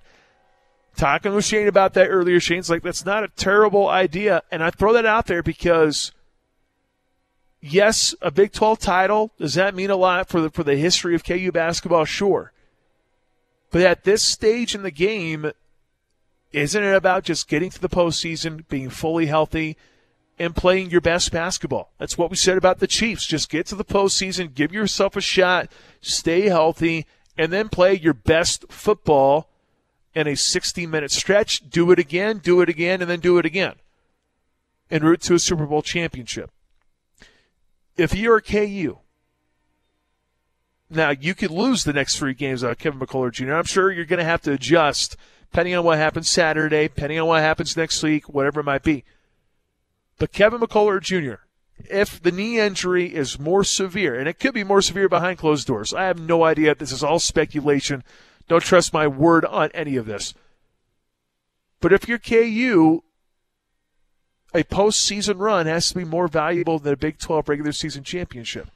Talking with Shane about that earlier. Shane's like, that's not a terrible idea. And I throw that out there because, yes, a Big 12 title, does that mean a lot for the, for the history of KU basketball? Sure. But at this stage in the game, isn't it about just getting to the postseason, being fully healthy, and playing your best basketball? That's what we said about the Chiefs. Just get to the postseason, give yourself a shot, stay healthy, and then play your best football in a 60 minute stretch, do it again, do it again, and then do it again. En route to a Super Bowl championship. If you're KU, now you could lose the next three games out Kevin McCullar Jr. I'm sure you're going to have to adjust depending on what happens Saturday, depending on what happens next week, whatever it might be. But Kevin McCullar Jr., if the knee injury is more severe, and it could be more severe behind closed doors, I have no idea. This is all speculation. Don't trust my word on any of this. But if you're KU, a postseason run has to be more valuable than a Big 12 regular season championship.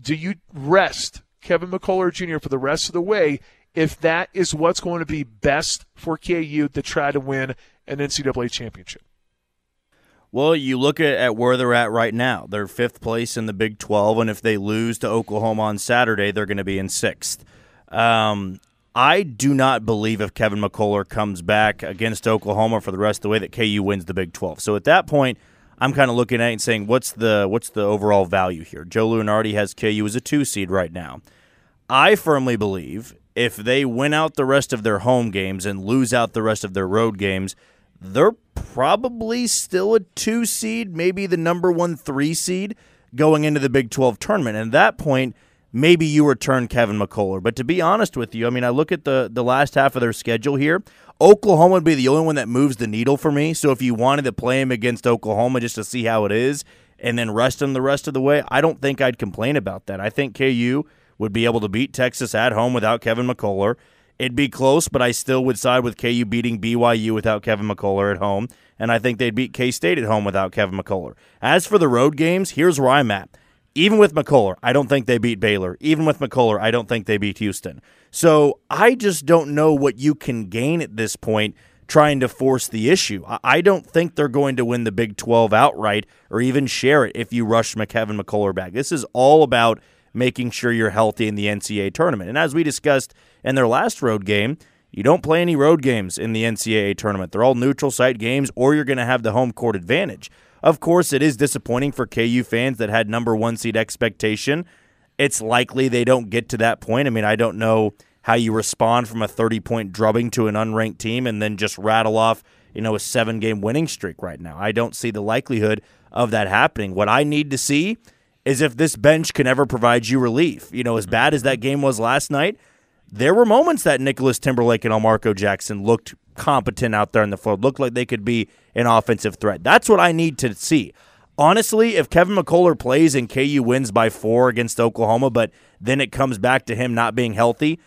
Do you rest Kevin McCullar Jr. for the rest of the way if that is what's going to be best for KU to try to win an NCAA championship? Well, you look at, at where they're at right now. They're fifth place in the Big 12, and if they lose to Oklahoma on Saturday, they're going to be in sixth. Um, I do not believe if Kevin McCullar comes back against Oklahoma for the rest of the way that KU wins the Big 12. So at that point, I'm kind of looking at it and saying, what's the what's the overall value here? Joe Lunardi has KU as a two seed right now. I firmly believe if they win out the rest of their home games and lose out the rest of their road games, they're probably still a two seed, maybe the number one three seed going into the Big 12 tournament. And at that point, maybe you return Kevin McCullar. But to be honest with you, I mean, I look at the, the last half of their schedule here. Oklahoma would be the only one that moves the needle for me. So if you wanted to play him against Oklahoma just to see how it is and then rest him the rest of the way, I don't think I'd complain about that. I think KU would be able to beat Texas at home without Kevin McCullar. It'd be close, but I still would side with KU beating BYU without Kevin McCullar at home, and I think they'd beat K State at home without Kevin McCullar. As for the road games, here's where I'm at. Even with McCullar, I don't think they beat Baylor. Even with McCullar, I don't think they beat Houston. So I just don't know what you can gain at this point trying to force the issue. I don't think they're going to win the Big 12 outright or even share it if you rush McKevin McCullar back. This is all about making sure you're healthy in the NCAA tournament. And as we discussed in their last road game, you don't play any road games in the NCAA tournament. They're all neutral site games, or you're going to have the home court advantage. Of course, it is disappointing for KU fans that had number one seed expectation. It's likely they don't get to that point. I mean, I don't know how you respond from a 30 point drubbing to an unranked team and then just rattle off, you know, a seven game winning streak right now. I don't see the likelihood of that happening. What I need to see is if this bench can ever provide you relief. You know, as bad as that game was last night, there were moments that Nicholas Timberlake and Elmarko Jackson looked competent out there in the floor, looked like they could be an offensive threat. That's what I need to see. Honestly, if Kevin McCullar plays and KU wins by four against Oklahoma, but then it comes back to him not being healthy,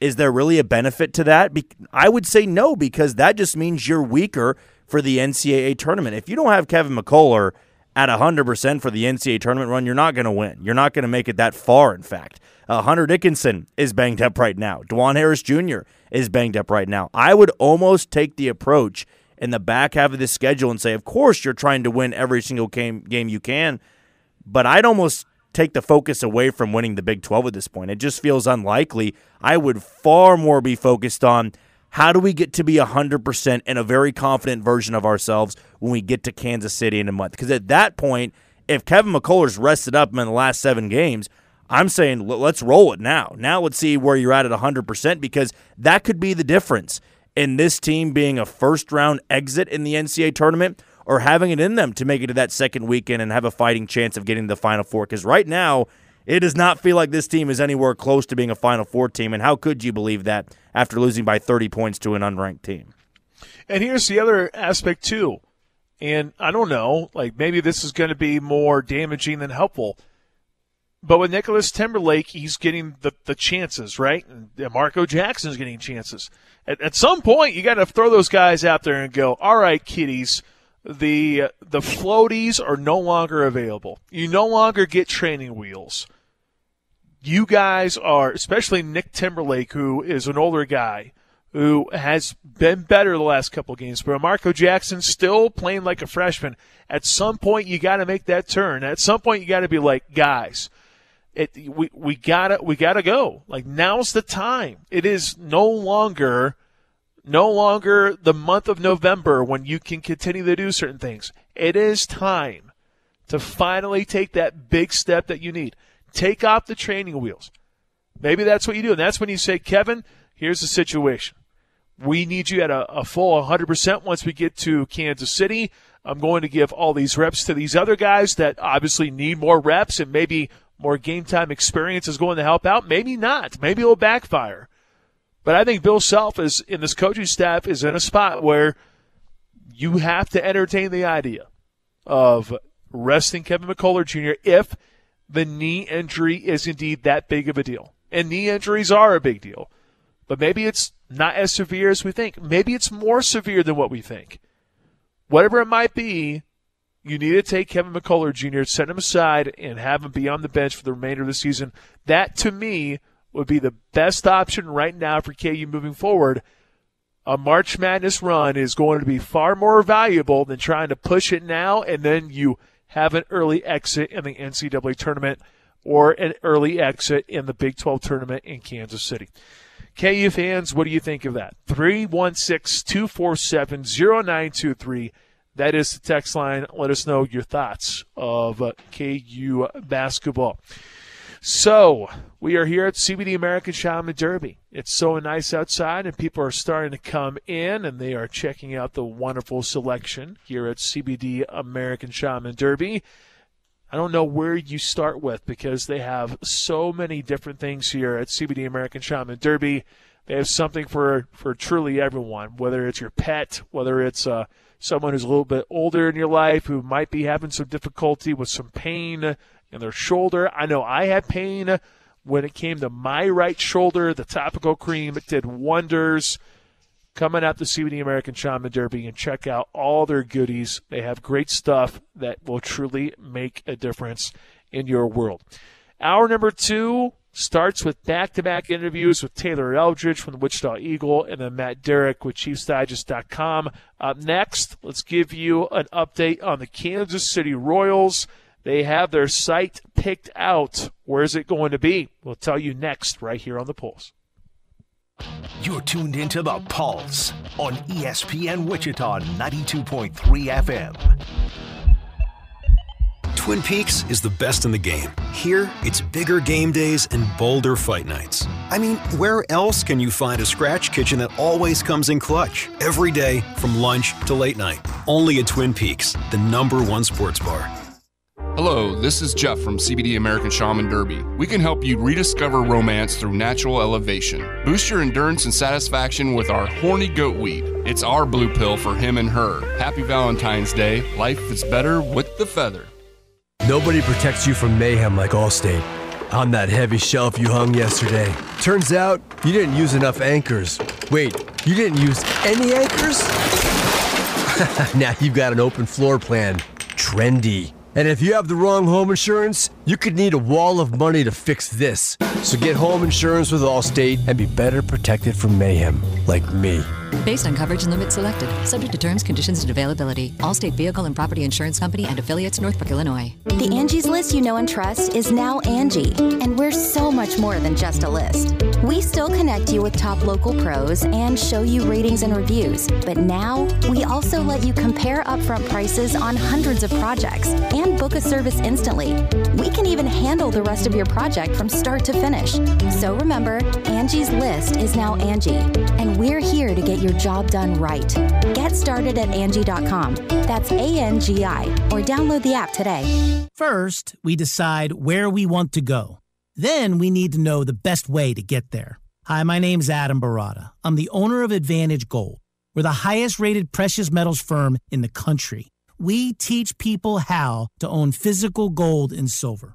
is there really a benefit to that? I would say no, because that just means you're weaker for the NCAA tournament. If you don't have Kevin McCullar – at 100% for the NCAA tournament run, you're not going to win. You're not going to make it that far, in fact. Uh, Hunter Dickinson is banged up right now. Dajuan Harris Jr. is banged up right now. I would almost take the approach in the back half of the schedule and say, of course, you're trying to win every single game, game you can, but I'd almost take the focus away from winning the Big 12 at this point. It just feels unlikely. I would far more be focused on – how do we get to be 100% and a very confident version of ourselves when we get to Kansas City in a month? Because at that point, if Kevin McCullar's rested up in the last seven games, I'm saying let's roll it now. Now let's see where you're at at 100% because that could be the difference in this team being a first round exit in the NCAA tournament or having it in them to make it to that second weekend and have a fighting chance of getting the Final Four. Because right now, it does not feel like this team is anywhere close to being a Final Four team. And how could you believe that after losing by 30 points to an unranked team? And here's the other aspect, too. And I don't know, like maybe this is going to be more damaging than helpful. But with Nicholas Timberlake, he's getting the, the chances, right? And Marco Jackson's getting chances. At, at some point, you got to throw those guys out there and go, all right, kiddies, the the floaties are no longer available. You no longer get training wheels you guys are, especially Nick Timberlake, who is an older guy who has been better the last couple games, but Marco Jackson still playing like a freshman. At some point, you got to make that turn. At some point, you got to be like, guys, it, we we gotta we gotta go. Like now's the time. It is no longer no longer the month of November when you can continue to do certain things. It is time to finally take that big step that you need. Take off the training wheels. Maybe that's what you do. And that's when you say, Kevin, here's the situation. We need you at a, a full 100% once we get to Kansas City. I'm going to give all these reps to these other guys that obviously need more reps and maybe more game time experience is going to help out. Maybe not. Maybe it'll backfire. But I think Bill Self is in this coaching staff is in a spot where you have to entertain the idea of resting Kevin McCullar Jr. if the knee injury is indeed that big of a deal. And knee injuries are a big deal. But maybe it's not as severe as we think. Maybe it's more severe than what we think. Whatever it might be, you need to take Kevin McCullar Jr., set him aside, and have him be on the bench for the remainder of the season. That, to me, would be the best option right now for KU moving forward. A March Madness run is going to be far more valuable than trying to push it now and then you have an early exit in the NCAA tournament or an early exit in the Big 12 tournament in Kansas City. KU fans, what do you think of that? 316 247 0923. That is the text line. Let us know your thoughts of uh, KU basketball. So, we are here at CBD American Shaman Derby. It's so nice outside, and people are starting to come in, and they are checking out the wonderful selection here at CBD American Shaman Derby. I don't know where you start with because they have so many different things here at CBD American Shaman Derby. They have something for, for truly everyone, whether it's your pet, whether it's uh, someone who's a little bit older in your life who might be having some difficulty with some pain in their shoulder. I know I had pain when it came to my right shoulder. The topical cream did wonders. Coming out the CBD American Shaman Derby and check out all their goodies. They have great stuff that will truly make a difference in your world. Hour number two starts with back-to-back interviews with Taylor Eldridge from the Wichita Eagle and then Matt Derrick with ChiefsDigest.com. Up next, let's give you an update on the Kansas City Royals. They have their site picked out. Where is it going to be? We'll tell you next, right here on the Pulse. You're tuned into the Pulse on ESPN Wichita 92.3 FM. Twin Peaks is the best in the game. Here, it's bigger game days and bolder fight nights. I mean, where else can you find a scratch kitchen that always comes in clutch? Every day, from lunch to late night. Only at Twin Peaks, the number one sports bar. Hello, this is Jeff from CBD American Shaman Derby. We can help you rediscover romance through natural elevation. Boost your endurance and satisfaction with our horny goat weed. It's our blue pill for him and her. Happy Valentine's Day. Life is better with the feather. Nobody protects you from mayhem like Allstate. On that heavy shelf you hung yesterday. Turns out you didn't use enough anchors. Wait, you didn't use any anchors? now you've got an open floor plan. Trendy. And if you have the wrong home insurance, you could need a wall of money to fix this. So get home insurance with Allstate and be better protected from mayhem, like me. Based on coverage and limits selected, subject to terms, conditions, and availability. Allstate Vehicle and Property Insurance Company and affiliates, Northbrook, Illinois. The Angie's list you know and trust is now Angie, and we're so much more than just a list. We still connect you with top local pros and show you ratings and reviews, but now we also let you compare upfront prices on hundreds of projects and book a service instantly. We can even handle the rest of your project from start to finish. So remember, Angie's list is now Angie, and we're here to get your job done right. Get started at Angie.com. That's A N G I, or download the app today. First, we decide where we want to go. Then we need to know the best way to get there. Hi, my name's Adam Baratta. I'm the owner of Advantage Gold. We're the highest rated precious metals firm in the country. We teach people how to own physical gold and silver.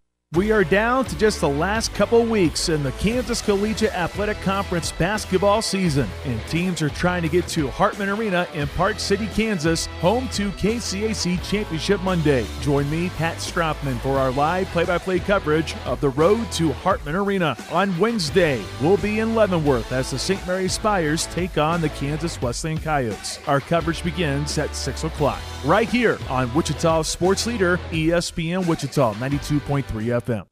We are down to just the last couple weeks in the Kansas Collegiate Athletic Conference basketball season, and teams are trying to get to Hartman Arena in Park City, Kansas, home to KCAC Championship Monday. Join me, Pat Strothman, for our live play-by-play coverage of the road to Hartman Arena. On Wednesday, we'll be in Leavenworth as the St. Mary Spires take on the Kansas Wesleyan Coyotes. Our coverage begins at 6 o'clock, right here on Wichita Sports Leader, ESPN Wichita 92.3 FM. FM.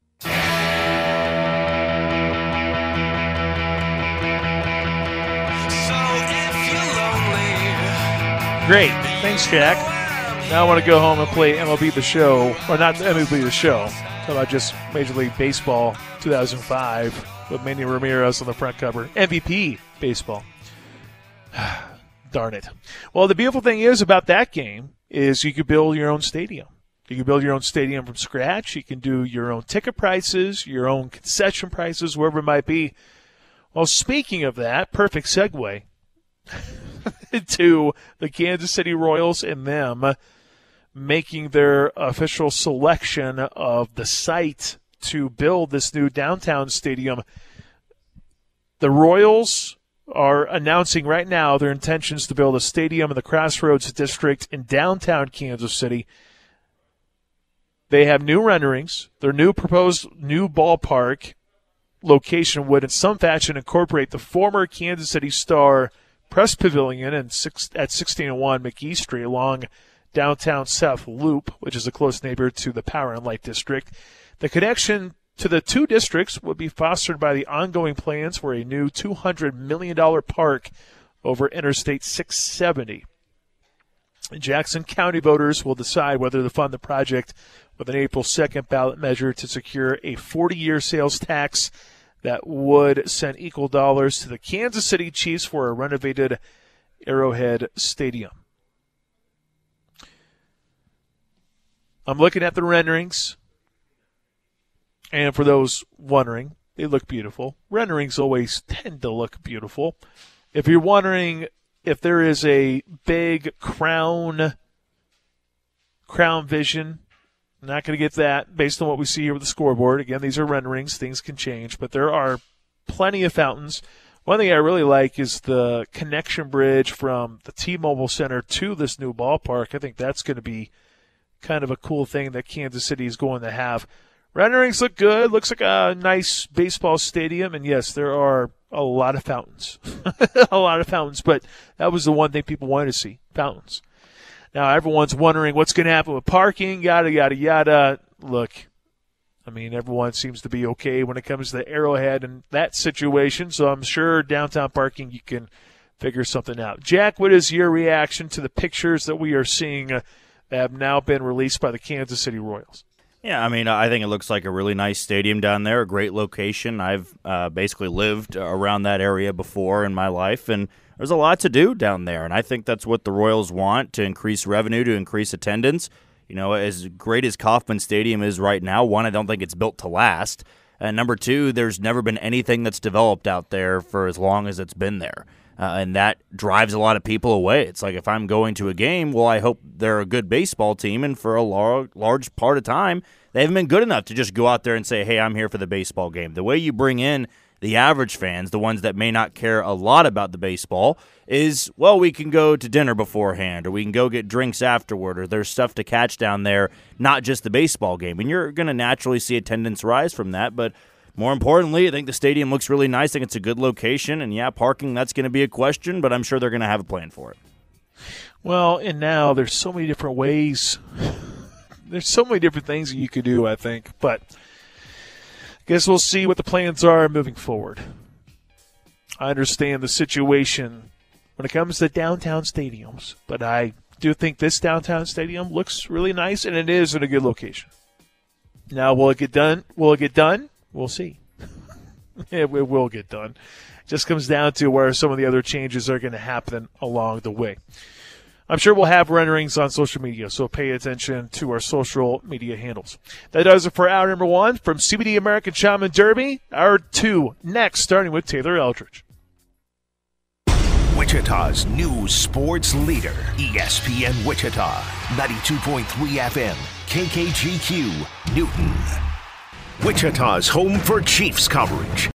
Great. Thanks, Jack. Now I want to go home and play MLB The Show, or not MLB The Show. About just Major League Baseball 2005 with Manny Ramirez on the front cover. MVP baseball. Darn it. Well, the beautiful thing is about that game is you could build your own stadium. You can build your own stadium from scratch. You can do your own ticket prices, your own concession prices, wherever it might be. Well, speaking of that, perfect segue to the Kansas City Royals and them. making their official selection of the site to build this new downtown stadium. The Royals are announcing right now their intentions to build a stadium in the Crossroads District in downtown Kansas City. They have new renderings. Their new proposed new ballpark location would, in some fashion, incorporate the former Kansas City Star Press Pavilion and six, at 1601 McGee Street along downtown South Loop, which is a close neighbor to the Power and Light District. The connection to the two districts would be fostered by the ongoing plans for a new $200 million park over Interstate 670. Jackson County voters will decide whether to fund the project with an April 2nd ballot measure to secure a 40 year sales tax that would send equal dollars to the Kansas City Chiefs for a renovated Arrowhead Stadium. I'm looking at the renderings, and for those wondering, they look beautiful. Renderings always tend to look beautiful. If you're wondering if there is a big crown crown vision not going to get that based on what we see here with the scoreboard. Again, these are renderings. Things can change, but there are plenty of fountains. One thing I really like is the connection bridge from the T-Mobile Center to this new ballpark. I think that's going to be kind of a cool thing that Kansas City is going to have. Renderings look good. Looks like a nice baseball stadium, and yes, there are a lot of fountains, a lot of fountains. But that was the one thing people wanted to see: fountains. Now everyone's wondering what's going to happen with parking, yada yada yada. Look, I mean everyone seems to be okay when it comes to Arrowhead and that situation, so I'm sure downtown parking you can figure something out. Jack, what is your reaction to the pictures that we are seeing uh, that have now been released by the Kansas City Royals? Yeah, I mean, I think it looks like a really nice stadium down there, a great location. I've uh, basically lived around that area before in my life, and there's a lot to do down there, and I think that's what the Royals want to increase revenue, to increase attendance. You know, as great as Kauffman Stadium is right now, one, I don't think it's built to last. And number two, there's never been anything that's developed out there for as long as it's been there. Uh, and that drives a lot of people away. It's like if I'm going to a game, well, I hope they're a good baseball team, and for a large, large part of time, they haven't been good enough to just go out there and say, "Hey, I'm here for the baseball game." The way you bring in the average fans, the ones that may not care a lot about the baseball, is well, we can go to dinner beforehand, or we can go get drinks afterward, or there's stuff to catch down there, not just the baseball game. And you're going to naturally see attendance rise from that. But more importantly, I think the stadium looks really nice. I think it's a good location. And yeah, parking, that's going to be a question, but I'm sure they're going to have a plan for it. Well, and now there's so many different ways. There's so many different things that you could do, I think. But guess we'll see what the plans are moving forward. I understand the situation when it comes to downtown stadiums, but I do think this downtown stadium looks really nice and it is in a good location. Now, will it get done? Will it get done? We'll see. it will get done. Just comes down to where some of the other changes are going to happen along the way. I'm sure we'll have renderings on social media, so pay attention to our social media handles. That does it for hour number one from CBD American Shaman Derby. Hour two next, starting with Taylor Eldridge. Wichita's new sports leader, ESPN Wichita, 92.3 FM, KKGQ, Newton. Wichita's home for Chiefs coverage.